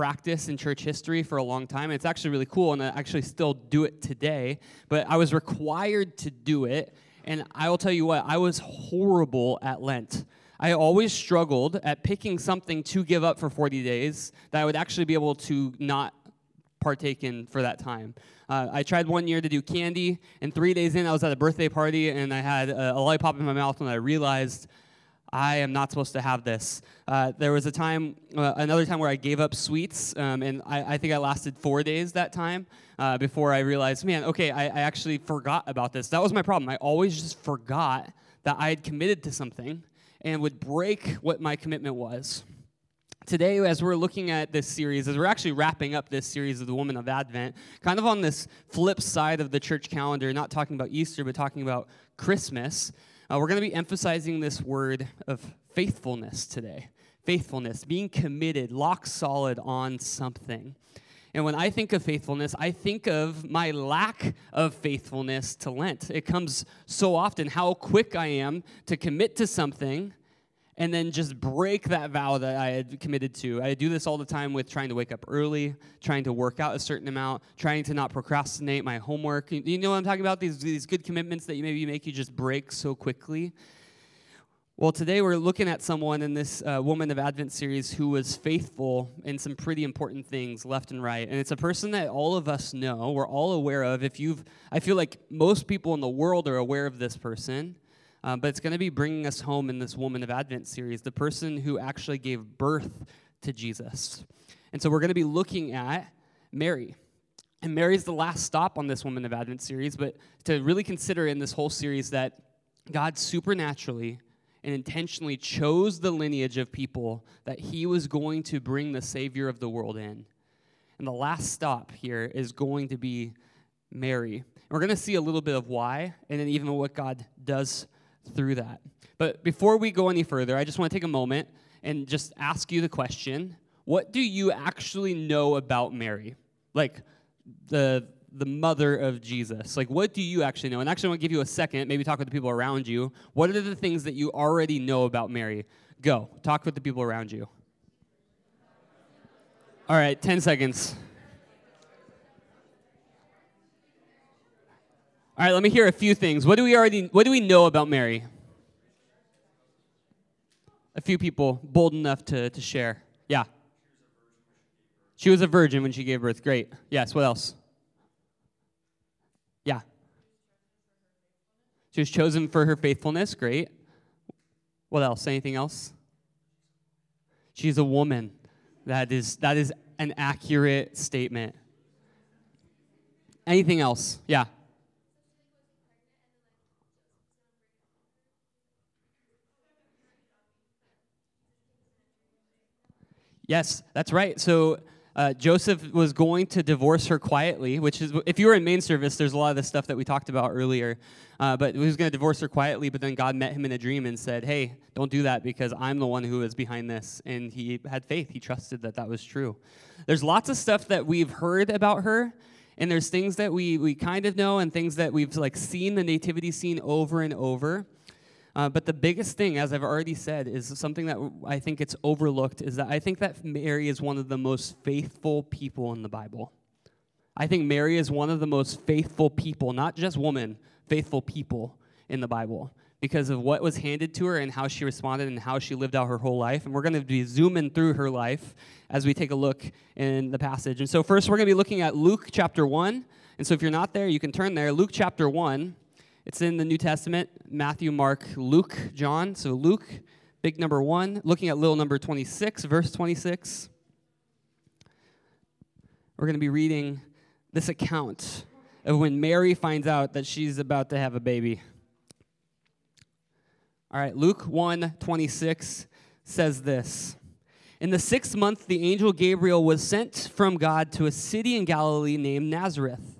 practice in church history for a long time. It's actually really cool, and I actually still do it today. But I was required to do it, and I will tell you what, I was horrible at Lent. I always struggled at picking something to give up for 40 days that I would actually be able to not partake in for that time. Uh, I tried one year to do candy, and three days in, I was at a birthday party, and I had a, a lollipop in my mouth, and I realized I am not supposed to have this. Uh, there was a time, uh, another time where I gave up sweets, um, and I, I, think I lasted four days that time uh, before I realized, man, okay, I, I, actually forgot about this. That was my problem. I always just forgot that I had committed to something and would break what my commitment was. Today, as we're looking at this series, as we're actually wrapping up this series of the Woman of Advent, kind of on this flip side of the church calendar, not talking about Easter, but talking about Christmas, uh, we're going to be emphasizing this word of faithfulness today. Faithfulness, being committed, lock solid on something. And when I think of faithfulness, I think of my lack of faithfulness to Lent. It comes so often how quick I am to commit to something and then just break that vow that I had committed to. I do this all the time with trying to wake up early, trying to work out a certain amount, trying to not procrastinate my homework. You know what I'm talking about? These, these good commitments that you maybe make you just break so quickly. Well, today we're looking at someone in this uh, Woman of Advent series who was faithful in some pretty important things left and right. And it's a person that all of us know, we're all aware of. If you've, I feel like most people in the world are aware of this person. Um, but it's going to be bringing us home in this Woman of Advent series, the person who actually gave birth to Jesus. And so we're going to be looking at Mary. And Mary's the last stop on this Woman of Advent series, but to really consider in this whole series that God supernaturally and intentionally chose the lineage of people that he was going to bring the Savior of the world in. And the last stop here is going to be Mary. And we're going to see a little bit of why, and then even what God does through that. But before we go any further, I just want to take a moment and just ask you the question what do you actually know about Mary? Like the the mother of Jesus. Like what do you actually know? And actually I want to give you a second, maybe talk with the people around you. What are the things that you already know about Mary? Go. Talk with the people around you. All right, 10 seconds. All right, let me hear a few things. What do we already what do we know about Mary? A few people bold enough to, to share. Yeah. She was a virgin when she gave birth. Great. Yes, what else? Yeah. She was chosen for her faithfulness. Great. What else? Anything else? She's a woman. That is that is an accurate statement. Anything else? Yeah. Yes, that's right. So uh, Joseph was going to divorce her quietly, which is, if you were in main service, there's a lot of the stuff that we talked about earlier. Uh, but he was going to divorce her quietly, but then God met him in a dream and said, Hey, don't do that because I'm the one who is behind this. And he had faith. He trusted that that was true. There's lots of stuff that we've heard about her. And there's things that we, we kind of know and things that we've like seen the nativity scene over and over. Uh, but the biggest thing, as I've already said, is something that I think it's overlooked is that I think that Mary is one of the most faithful people in the Bible. I think Mary is one of the most faithful people, not just woman, faithful people in the Bible because of what was handed to her and how she responded and how she lived out her whole life. And we're going to be zooming through her life as we take a look in the passage. And so, first, we're going to be looking at Luke chapter 1. And so, if you're not there, you can turn there. Luke chapter 1. It's in the New Testament Matthew, Mark, Luke, John. So Luke, big number one, looking at little number 26, verse 26. We're going to be reading this account of when Mary finds out that she's about to have a baby. All right, Luke 1 26 says this. In the sixth month, the angel Gabriel was sent from God to a city in Galilee named Nazareth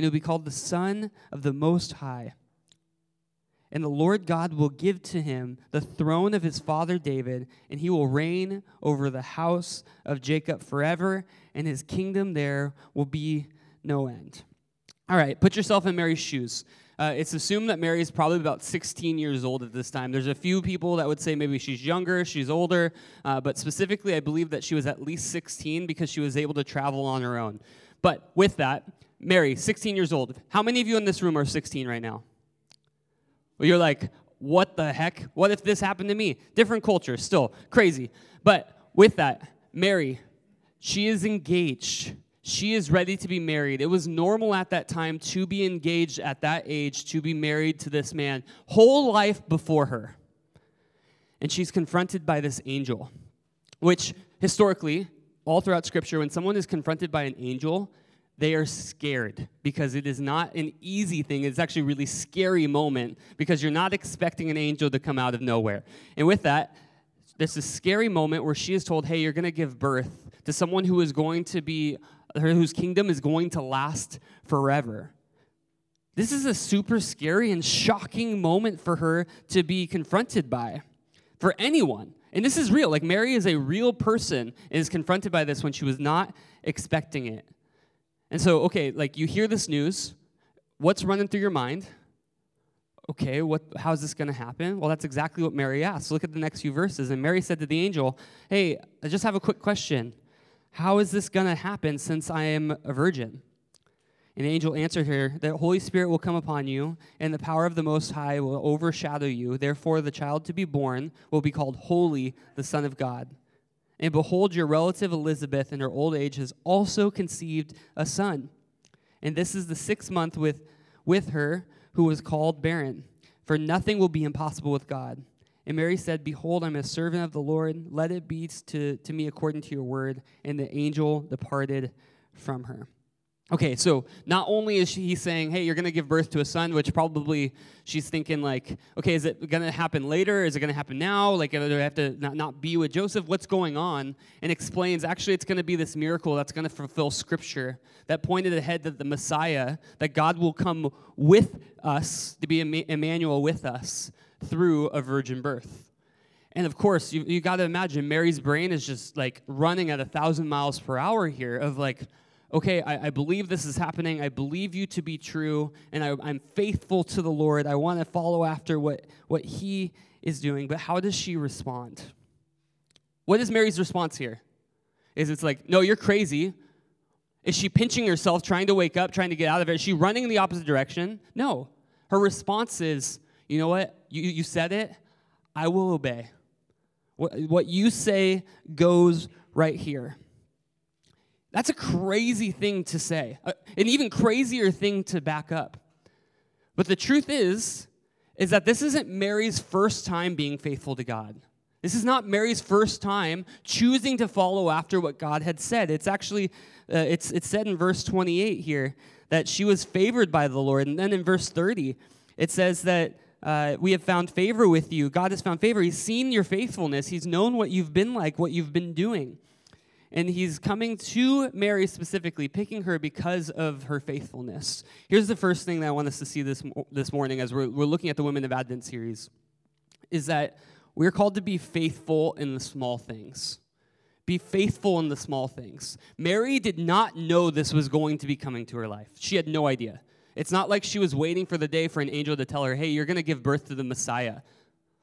and he'll be called the Son of the Most High. And the Lord God will give to him the throne of his father David, and he will reign over the house of Jacob forever, and his kingdom there will be no end. All right, put yourself in Mary's shoes. Uh, it's assumed that Mary is probably about 16 years old at this time. There's a few people that would say maybe she's younger, she's older, uh, but specifically, I believe that she was at least 16 because she was able to travel on her own. But with that, Mary, 16 years old. How many of you in this room are 16 right now? Well, you're like, what the heck? What if this happened to me? Different culture, still crazy. But with that, Mary, she is engaged she is ready to be married. It was normal at that time to be engaged at that age, to be married to this man, whole life before her. And she's confronted by this angel, which historically, all throughout Scripture, when someone is confronted by an angel, they are scared because it is not an easy thing. It's actually a really scary moment because you're not expecting an angel to come out of nowhere. And with that, there's a scary moment where she is told, Hey, you're going to give birth to someone who is going to be whose kingdom is going to last forever. This is a super scary and shocking moment for her to be confronted by, for anyone. And this is real. Like, Mary is a real person and is confronted by this when she was not expecting it. And so, okay, like you hear this news, what's running through your mind? Okay, what, how's this going to happen? Well, that's exactly what Mary asked. Look at the next few verses. And Mary said to the angel, Hey, I just have a quick question. How is this going to happen since I am a virgin? And the angel answered her, The Holy Spirit will come upon you, and the power of the Most High will overshadow you. Therefore, the child to be born will be called Holy, the Son of God. And behold, your relative Elizabeth, in her old age, has also conceived a son. And this is the sixth month with, with her who was called barren. For nothing will be impossible with God. And Mary said, Behold, I'm a servant of the Lord. Let it be to, to me according to your word. And the angel departed from her. Okay, so not only is she saying, hey, you're going to give birth to a son, which probably she's thinking, like, okay, is it going to happen later? Is it going to happen now? Like, uh, do I have to not, not be with Joseph? What's going on? And explains, actually, it's going to be this miracle that's going to fulfill scripture that pointed ahead that the Messiah, that God will come with us, to be Emmanuel with us, through a virgin birth. And of course, you, you got to imagine Mary's brain is just like running at a thousand miles per hour here of like, okay, I, I, believe this is happening. I believe you to be true, and I, I'm faithful to the Lord. I want to follow after what, what He is doing. But how does she respond? What is Mary's response here? Is it's like, no, you're crazy. Is she pinching herself, trying to wake up, trying to get out of it? Is she running in the opposite direction? No. Her response is, you know what? You, you said it. I will obey. What, what you say goes right here. That's a crazy thing to say, an even crazier thing to back up. But the truth is, is that this isn't Mary's first time being faithful to God. This is not Mary's first time choosing to follow after what God had said. It's actually, uh, it's, it's said in verse 28 here that she was favored by the Lord. And then in verse 30, it says that uh, we have found favor with you. God has found favor. He's seen your faithfulness. He's known what you've been like, what you've been doing. And he's coming to Mary specifically, picking her because of her faithfulness. Here's the first thing that I want us to see this, this morning as we're, we're looking at the Women of Advent series is that we're called to be faithful in the small things. Be faithful in the small things. Mary did not know this was going to be coming to her life, she had no idea. It's not like she was waiting for the day for an angel to tell her, hey, you're going to give birth to the Messiah.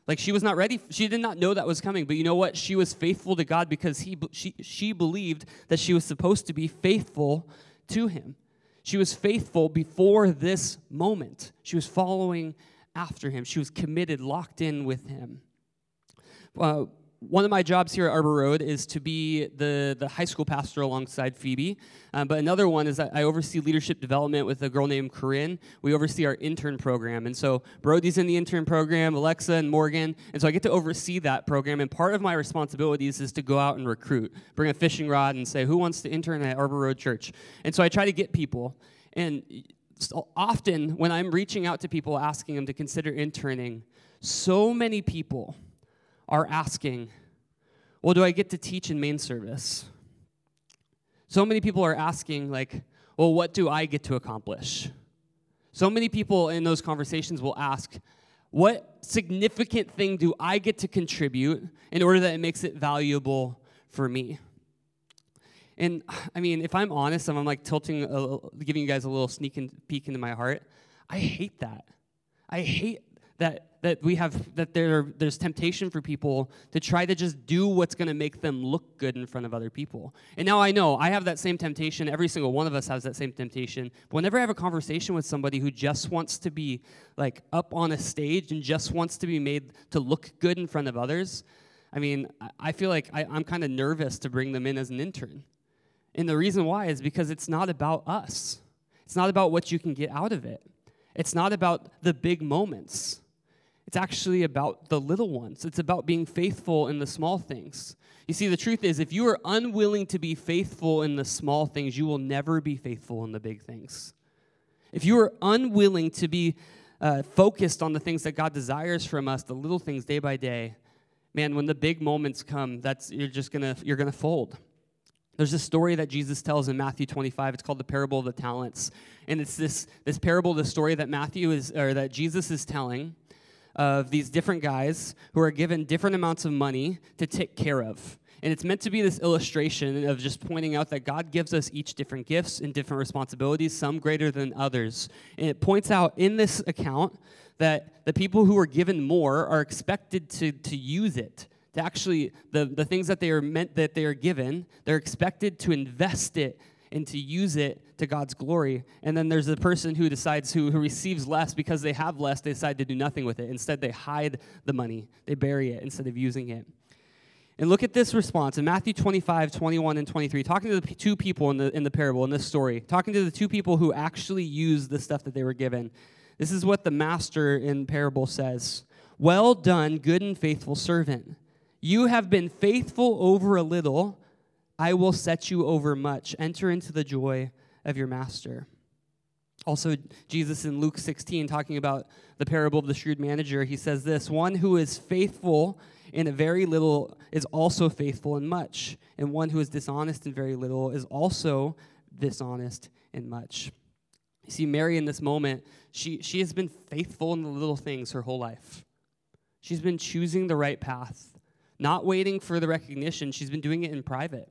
Like she was not ready. She did not know that was coming. But you know what? She was faithful to God because he, she, she believed that she was supposed to be faithful to him. She was faithful before this moment. She was following after him. She was committed, locked in with him. Uh, one of my jobs here at Arbor Road is to be the, the high school pastor alongside Phoebe. Um, but another one is that I oversee leadership development with a girl named Corinne. We oversee our intern program. And so Brody's in the intern program, Alexa and Morgan. And so I get to oversee that program. And part of my responsibilities is to go out and recruit, bring a fishing rod and say, who wants to intern at Arbor Road Church? And so I try to get people. And so often when I'm reaching out to people asking them to consider interning, so many people are asking, Well, do I get to teach in main service? So many people are asking, like, well, what do I get to accomplish? So many people in those conversations will ask, what significant thing do I get to contribute in order that it makes it valuable for me? And I mean, if I'm honest, and I'm like tilting, a, giving you guys a little sneak peek into my heart. I hate that. I hate that that we have that there there's temptation for people to try to just do what's going to make them look good in front of other people. And now I know I have that same temptation. Every single one of us has that same temptation. But whenever I have a conversation with somebody who just wants to be like up on a stage and just wants to be made to look good in front of others, I mean, I feel like I, I'm kind of nervous to bring them in as an intern. And the reason why is because it's not about us. It's not about what you can get out of it. It's not about the big moments. It's actually about the little ones. It's about being faithful in the small things. You see, the truth is, if you are unwilling to be faithful in the small things, you will never be faithful in the big things. If you are unwilling to be uh, focused on the things that God desires from us, the little things day by day, man, when the big moments come, that's you're just gonna you're gonna fold. There's a story that Jesus tells in Matthew 25. It's called the parable of the talents, and it's this this parable, the story that Matthew is or that Jesus is telling of these different guys who are given different amounts of money to take care of. And it's meant to be this illustration of just pointing out that God gives us each different gifts and different responsibilities, some greater than others. And it points out in this account that the people who are given more are expected to, to use it. To actually, the, the things that they are meant that they are given, they're expected to invest it and to use it to God's glory. And then there's the person who decides who, who receives less because they have less, they decide to do nothing with it. Instead, they hide the money, they bury it instead of using it. And look at this response in Matthew 25, 21, and 23, talking to the two people in the, in the parable, in this story, talking to the two people who actually used the stuff that they were given. This is what the master in parable says Well done, good and faithful servant. You have been faithful over a little I will set you over much. Enter into the joy of your master. Also, Jesus in Luke 16, talking about the parable of the shrewd manager, he says this One who is faithful in a very little is also faithful in much, and one who is dishonest in very little is also dishonest in much. You see, Mary in this moment, she, she has been faithful in the little things her whole life. She's been choosing the right path, not waiting for the recognition. She's been doing it in private.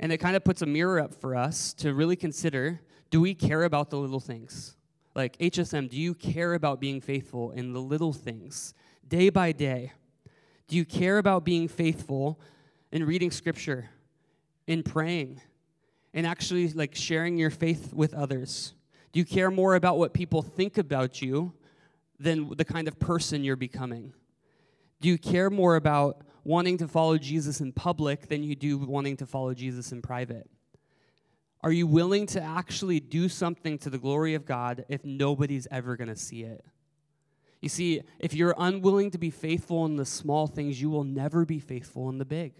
And it kind of puts a mirror up for us to really consider do we care about the little things? Like HSM, do you care about being faithful in the little things day by day? Do you care about being faithful in reading scripture, in praying, and actually like sharing your faith with others? Do you care more about what people think about you than the kind of person you're becoming? Do you care more about wanting to follow Jesus in public than you do wanting to follow Jesus in private? Are you willing to actually do something to the glory of God if nobody's ever going to see it? You see, if you're unwilling to be faithful in the small things, you will never be faithful in the big.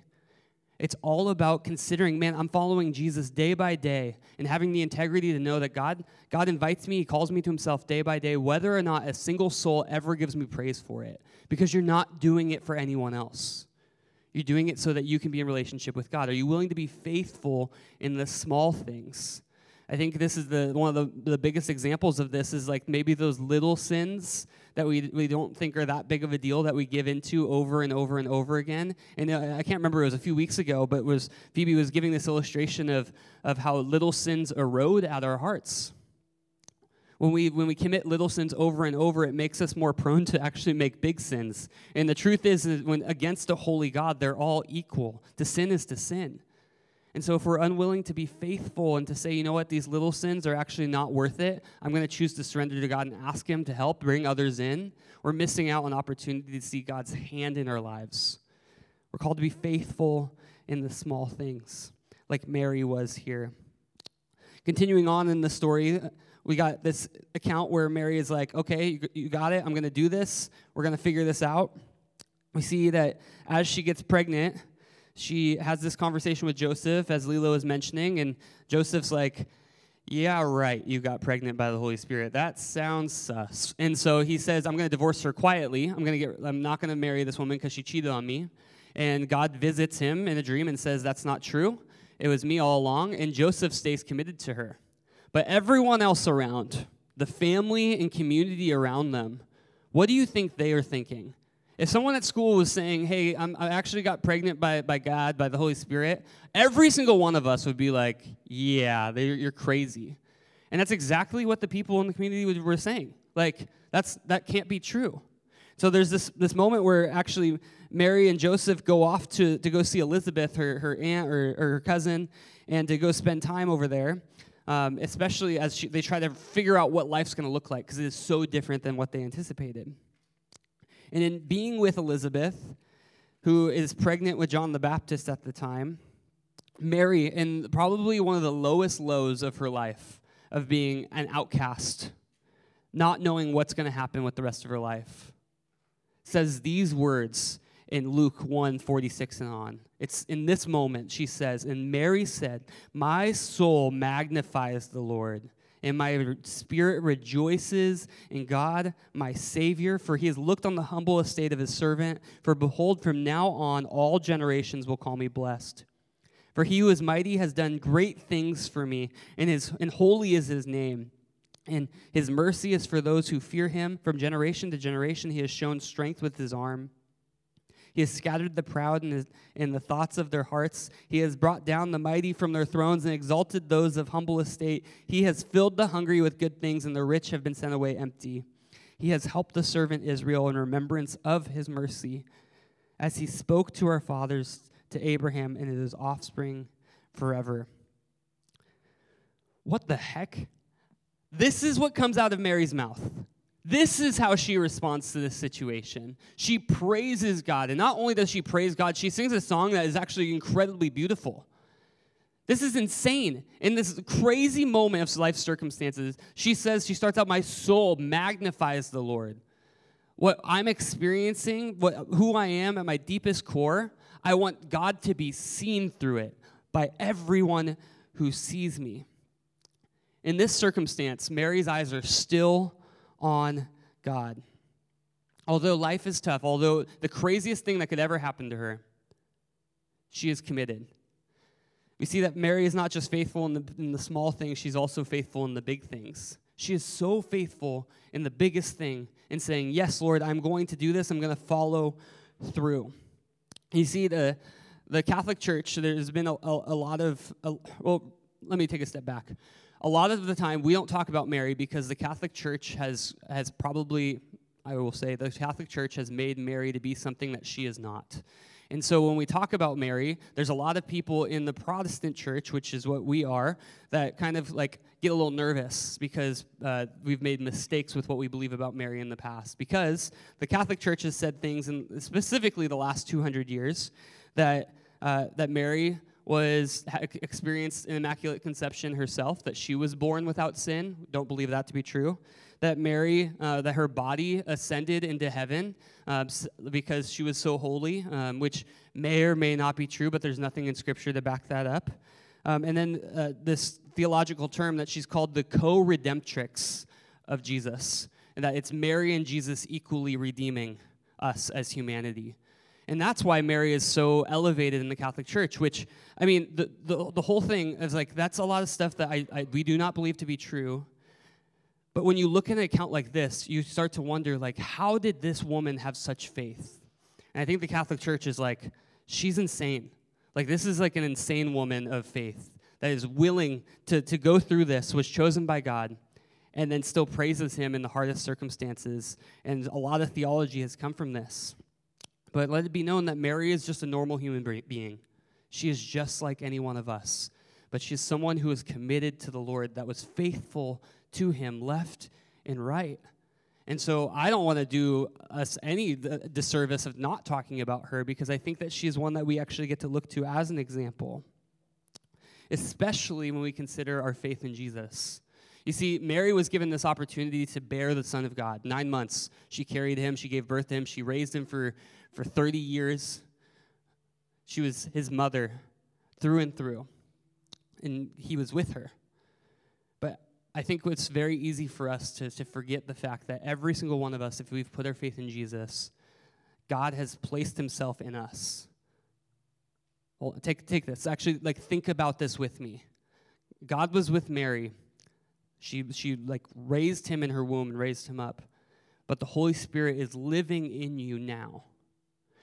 It's all about considering, man, I'm following Jesus day by day and having the integrity to know that God, God invites me, He calls me to Himself day by day, whether or not a single soul ever gives me praise for it, because you're not doing it for anyone else. You're doing it so that you can be in relationship with God. Are you willing to be faithful in the small things? I think this is the one of the, the biggest examples of this is like maybe those little sins that we, we don't think are that big of a deal that we give into over and over and over again. And uh, I can't remember, it was a few weeks ago, but was Phoebe was giving this illustration of, of how little sins erode at our hearts. When we, when we commit little sins over and over, it makes us more prone to actually make big sins. And the truth is, is when against a holy God, they're all equal. To sin is to sin. And so, if we're unwilling to be faithful and to say, you know what, these little sins are actually not worth it, I'm going to choose to surrender to God and ask Him to help bring others in, we're missing out on opportunity to see God's hand in our lives. We're called to be faithful in the small things, like Mary was here. Continuing on in the story, we got this account where Mary is like, okay, you got it. I'm going to do this. We're going to figure this out. We see that as she gets pregnant, she has this conversation with Joseph, as Lilo is mentioning, and Joseph's like, yeah, right, you got pregnant by the Holy Spirit. That sounds sus. And so he says, I'm going to divorce her quietly. I'm going to get I'm not going to marry this woman because she cheated on me. And God visits him in a dream and says, That's not true. It was me all along. And Joseph stays committed to her. But everyone else around, the family and community around them, what do you think they are thinking? If someone at school was saying, Hey, I'm, i actually got pregnant by, by God, by the Holy Spirit, every single one of us would be like, Yeah, you're crazy. And that's exactly what the people in the community were saying. Like, that's, that can't be true. So there's this, this moment where actually Mary and Joseph go off to, to go see Elizabeth, her, her aunt or, or her cousin, and to go spend time over there, um, especially as she, they try to figure out what life's going to look like because it is so different than what they anticipated. And in being with Elizabeth, who is pregnant with John the Baptist at the time, Mary, in probably one of the lowest lows of her life, of being an outcast, not knowing what's going to happen with the rest of her life, says these words in Luke 1 46 and on. It's in this moment, she says, And Mary said, My soul magnifies the Lord, and my spirit rejoices in God, my Savior, for he has looked on the humble estate of his servant. For behold, from now on, all generations will call me blessed. For he who is mighty has done great things for me, and, his, and holy is his name. And his mercy is for those who fear him. From generation to generation, he has shown strength with his arm. He has scattered the proud in, his, in, the thoughts of their hearts. He has brought down the mighty from their thrones and exalted those of humble estate. He has filled the hungry with good things, and the rich have been sent away empty. He has helped the servant Israel in remembrance of his mercy, as he spoke to our fathers, to Abraham and to his offspring forever. What the heck? This is what comes out of Mary's mouth. This is how she responds to this situation. She praises God. And not only does she praise God, she sings a song that is actually incredibly beautiful. This is insane. In this crazy moment of life circumstances, she says, she starts out, My soul magnifies the Lord. What I'm experiencing, what, who I am at my deepest core, I want God to be seen through it by everyone who sees me. In this circumstance, Mary's eyes are still on God. Although life is tough, although the craziest thing that could ever happen to her, she is committed. We see that Mary is not just faithful in the, in the small things, she's also faithful in the big things. She is so faithful in the biggest thing in saying, Yes, Lord, I'm going to do this, I'm going to follow through. You see, the, the Catholic Church, there's been a, a, a lot of, a, well, let me take a step back a lot of the time we don't talk about Mary because the Catholic Church has has probably I will say the Catholic Church has made Mary to be something that she is not. And so when we talk about Mary, there's a lot of people in the Protestant church, which is what we are, that kind of like get a little nervous because uh, we've made mistakes with what we believe about Mary in the past. Because the Catholic Church has said things, in specifically the last 200 years, that uh, that Mary was experienced an immaculate conception herself that she was born without sin. Don't believe that to be true. That mary uh, that her body ascended into heaven uh, because she was so holy um, which may or may not be true but there's nothing in scripture to back that up. Um, and then uh, this theological term that she's called the co-redemptrix of jesus and that it's mary and jesus equally redeeming us as humanity and that's why Mary is so elevated in the Catholic Church, which, I mean, the, the, the whole thing is like, that's a lot of stuff that I, I, we do not believe to be true. But when you look at an account like this, you start to wonder, like, how did this woman have such faith? And I think the Catholic Church is like, she's insane. Like, this is like an insane woman of faith that is willing to, to go through this, was chosen by God, and then still praises him in the hardest circumstances. And a lot of theology has come from this. But let it be known that Mary is just a normal human being. She is just like any one of us. But she's someone who is committed to the Lord, that was faithful to him, left and right. And so I don't want to do us any uh, disservice of not talking about her because I think that she's one that we actually get to look to as an example, especially when we consider our faith in Jesus. You see, Mary was given this opportunity to bear the Son of God. Nine months. She carried him, she gave birth to him, she raised him for, for 30 years. She was his mother through and through, and he was with her. But I think it's very easy for us to, to forget the fact that every single one of us, if we've put our faith in Jesus, God has placed himself in us. Well, take, take this. Actually, like, think about this with me. God was with Mary. She, she, like, raised him in her womb and raised him up. But the Holy Spirit is living in you now.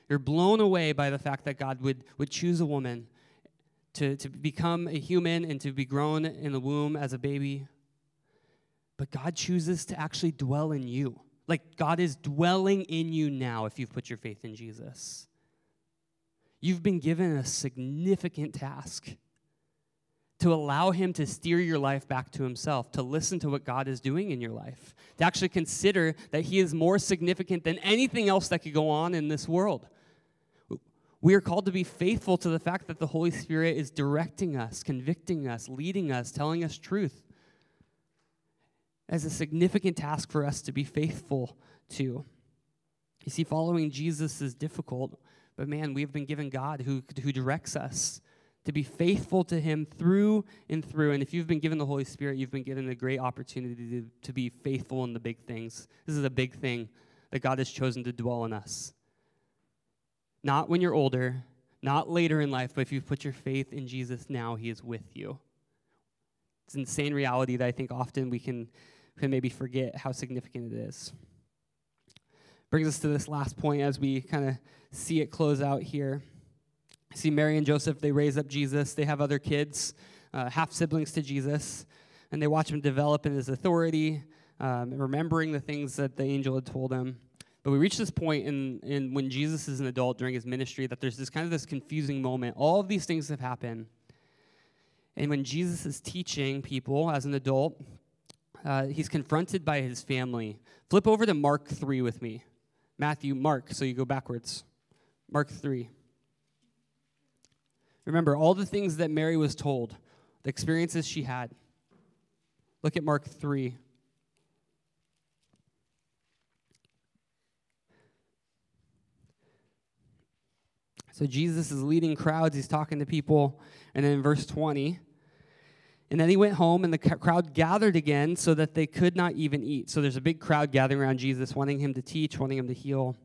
You're blown away by the fact that God would, would choose a woman to, to become a human and to be grown in the womb as a baby. But God chooses to actually dwell in you. Like God is dwelling in you now if you've put your faith in Jesus. You've been given a significant task to allow Him to steer your life back to Himself, to listen to what God is doing in your life, to actually consider that He is more significant than anything else that could go on in this world. We are called to be faithful to the fact that the Holy Spirit is directing us, convicting us, leading us, telling us truth. As a significant task for us to be faithful to. You see, following Jesus is difficult, but man, we have been given God who, who directs us to be faithful to Him through and through. And if you've been given the Holy Spirit, you've been given a great opportunity to, to be faithful in the big things. This is a big thing that God has chosen to dwell in us. Not when you're older, not later in life, but if you've put your faith in Jesus now, He is with you. It's an insane reality that I think often we can, can maybe forget how significant it is. Brings us to this last point as we kind of see it close out here. See Mary and Joseph, they raise up Jesus. They have other kids, uh, half siblings to Jesus, and they watch him develop in his authority, um, remembering the things that the angel had told him. But we reach this point in, in when Jesus is an adult during his ministry that there's this kind of this confusing moment. All of these things have happened. And when Jesus is teaching people as an adult, uh, he's confronted by his family. Flip over to Mark 3 with me. Matthew, Mark, so you go backwards. Mark 3. Remember all the things that Mary was told, the experiences she had. Look at Mark 3. So Jesus is leading crowds, he's talking to people. And then in verse 20, and then he went home, and the crowd gathered again so that they could not even eat. So there's a big crowd gathering around Jesus, wanting him to teach, wanting him to heal.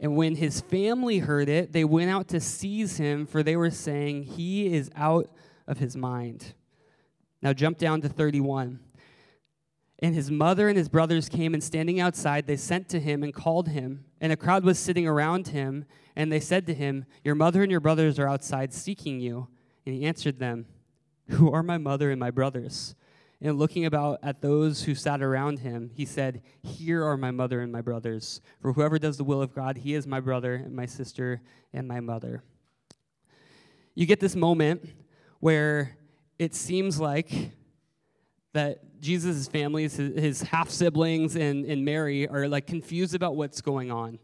And when his family heard it, they went out to seize him, for they were saying, He is out of his mind. Now jump down to 31. And his mother and his brothers came, and standing outside, they sent to him and called him. And a crowd was sitting around him, and they said to him, Your mother and your brothers are outside seeking you. And he answered them, Who are my mother and my brothers? And looking about at those who sat around him, he said, Here are my mother and my brothers. For whoever does the will of God, he is my brother and my sister and my mother. You get this moment where it seems like that Jesus' family, his, his half siblings, and, and Mary are like confused about what's going on.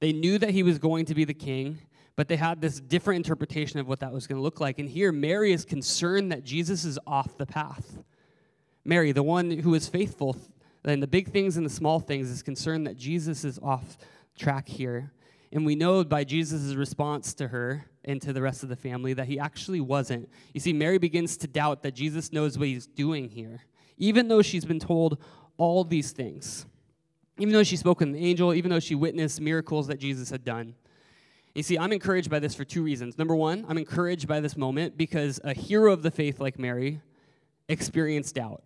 They knew that he was going to be the king, but they had this different interpretation of what that was going to look like. And here, Mary is concerned that Jesus is off the path. Mary, the one who is faithful in the big things and the small things, is concerned that Jesus is off track here. And we know by Jesus' response to her and to the rest of the family that he actually wasn't. You see, Mary begins to doubt that Jesus knows what he's doing here, even though she's been told all these things. Even though she spoke with an angel, even though she witnessed miracles that Jesus had done. You see, I'm encouraged by this for two reasons. Number one, I'm encouraged by this moment because a hero of the faith like Mary experienced doubt.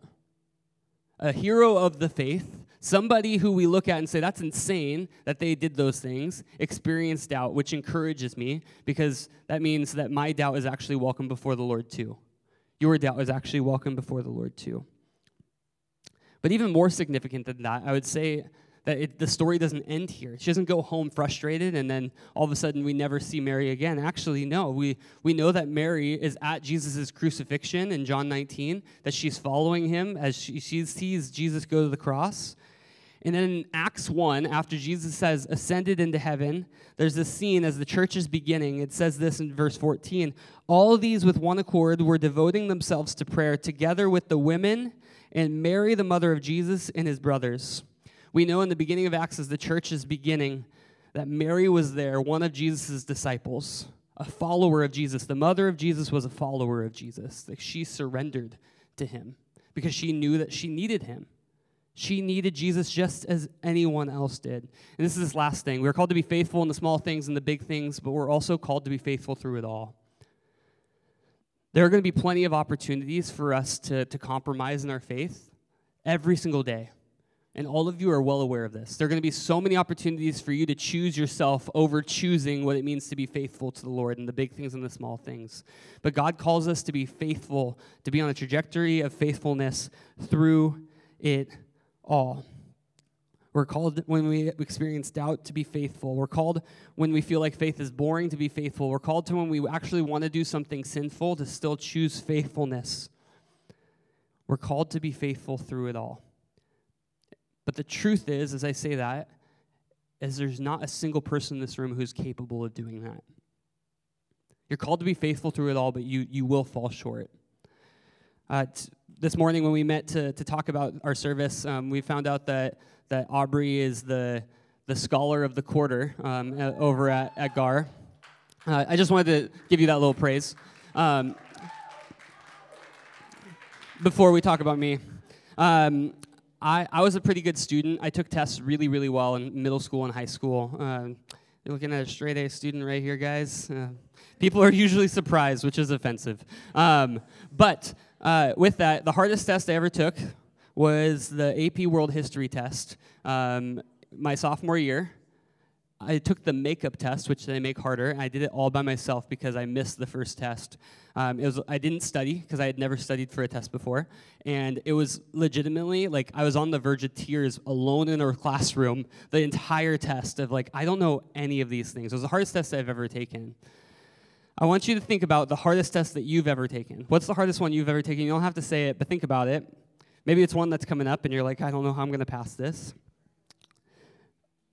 A hero of the faith, somebody who we look at and say, that's insane that they did those things, experienced doubt, which encourages me because that means that my doubt is actually welcome before the Lord too. Your doubt is actually welcome before the Lord too. But even more significant than that, I would say that it, the story doesn't end here. She doesn't go home frustrated and then all of a sudden we never see Mary again. Actually, no. We, we know that Mary is at Jesus' crucifixion in John 19, that she's following him as she, she sees Jesus go to the cross. And then in Acts 1, after Jesus says, ascended into heaven, there's this scene as the church is beginning. It says this in verse 14 All these with one accord were devoting themselves to prayer together with the women and Mary, the mother of Jesus, and his brothers. We know in the beginning of Acts, as the church is beginning, that Mary was there, one of Jesus' disciples, a follower of Jesus. The mother of Jesus was a follower of Jesus. Like she surrendered to him because she knew that she needed him. She needed Jesus just as anyone else did. And this is this last thing. We're called to be faithful in the small things and the big things, but we're also called to be faithful through it all. There are going to be plenty of opportunities for us to, to compromise in our faith every single day. And all of you are well aware of this. There are going to be so many opportunities for you to choose yourself over choosing what it means to be faithful to the Lord and the big things and the small things. But God calls us to be faithful, to be on a trajectory of faithfulness through it all. We're called when we experience doubt to be faithful. We're called when we feel like faith is boring to be faithful. We're called to when we actually want to do something sinful to still choose faithfulness. We're called to be faithful through it all. But the truth is, as I say that, is there's not a single person in this room who's capable of doing that. You're called to be faithful through it all, but you, you will fall short. Uh, t- this morning when we met to, to talk about our service, um, we found out that, that Aubrey is the, the scholar of the quarter um, over at, at GAR. Uh, I just wanted to give you that little praise. Um, before we talk about me, um, I, I was a pretty good student. I took tests really, really well in middle school and high school. Uh, you're looking at a straight A student right here, guys. Uh, people are usually surprised, which is offensive. Um, but uh, with that, the hardest test I ever took was the AP World History test um, my sophomore year. I took the makeup test, which they make harder, and I did it all by myself because I missed the first test. Um, it was I didn't study because I had never studied for a test before, and it was legitimately like I was on the verge of tears, alone in a classroom, the entire test of like I don't know any of these things. It was the hardest test I've ever taken. I want you to think about the hardest test that you've ever taken. What's the hardest one you've ever taken? You don't have to say it, but think about it. Maybe it's one that's coming up and you're like, I don't know how I'm going to pass this.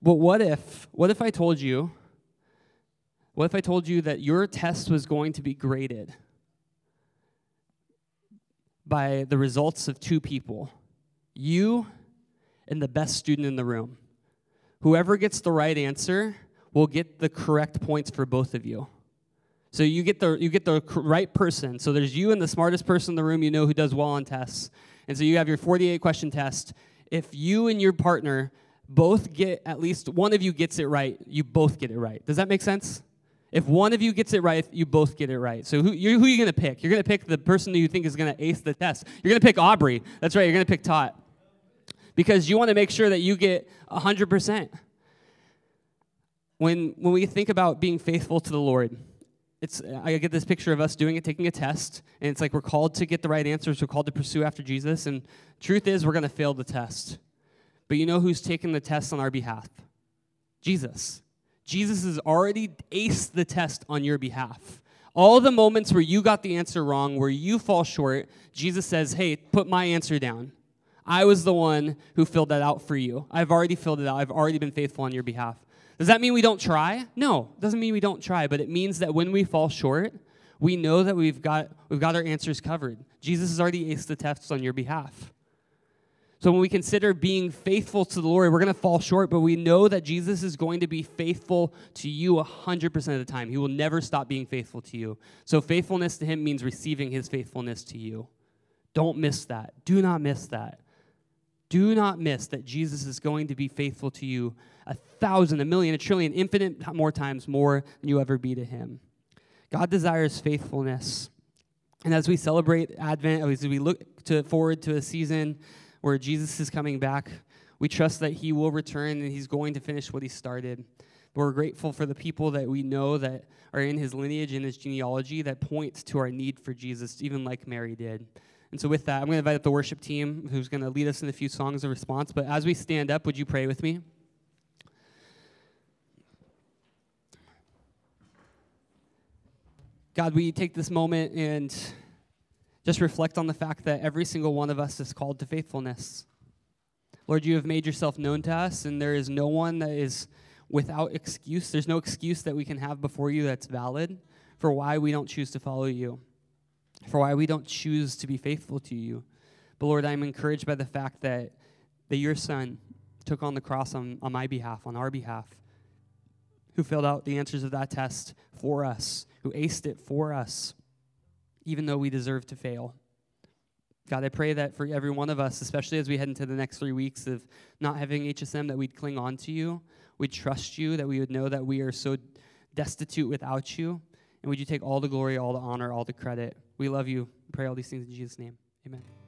But what if, what if I told you, what if I told you that your test was going to be graded by the results of two people? You and the best student in the room. Whoever gets the right answer will get the correct points for both of you. So you get the you get the right person. So there's you and the smartest person in the room you know who does well on tests. And so you have your 48 question test. If you and your partner both get at least one of you gets it right, you both get it right. Does that make sense? If one of you gets it right, you both get it right. So who, who are you going to pick? You're going to pick the person who you think is going to ace the test. You're going to pick Aubrey. That's right. You're going to pick Tot. Because you want to make sure that you get 100%. When, when we think about being faithful to the Lord, it's I get this picture of us doing it, taking a test, and it's like we're called to get the right answers, we're called to pursue after Jesus, and truth is we're going to fail the test. But you know who's taking the test on our behalf? Jesus. Jesus has already aced the test on your behalf. All the moments where you got the answer wrong, where you fall short, Jesus says, Hey, put my answer down. I was the one who filled that out for you. I've already filled it out. I've already been faithful on your behalf. Does that mean we don't try? No, it doesn't mean we don't try, but it means that when we fall short, we know that we've got, we've got our answers covered. Jesus has already aced the tests on your behalf. So when we consider being faithful to the Lord, we're going to fall short, but we know that Jesus is going to be faithful to you 100% of the time. He will never stop being faithful to you. So faithfulness to him means receiving his faithfulness to you. Don't miss that. Do not miss that. Do not miss that Jesus is going to be faithful to you a thousand, a million, a trillion, infinite more times more than you ever be to him. God desires faithfulness. And as we celebrate Advent, as we look to forward to a season where Jesus is coming back, we trust that he will return and he's going to finish what he started. But we're grateful for the people that we know that are in his lineage and his genealogy that point to our need for Jesus, even like Mary did. And so, with that, I'm going to invite up the worship team who's going to lead us in a few songs of response. But as we stand up, would you pray with me? God, we take this moment and just reflect on the fact that every single one of us is called to faithfulness. Lord, you have made yourself known to us, and there is no one that is without excuse. There's no excuse that we can have before you that's valid for why we don't choose to follow you for why we don't choose to be faithful to you. But Lord, I'm encouraged by the fact that, that your son took on the cross on, on my behalf, on our behalf, who filled out the answers of that test for us, who aced it for us, even though we deserve to fail. God, I pray that for every one of us, especially as we head into the next three weeks of not having HSM, that we'd cling on to you, we'd trust you, that we would know that we are so destitute without you. And would you take all the glory, all the honor, all the credit? We love you. Pray all these things in Jesus' name. Amen.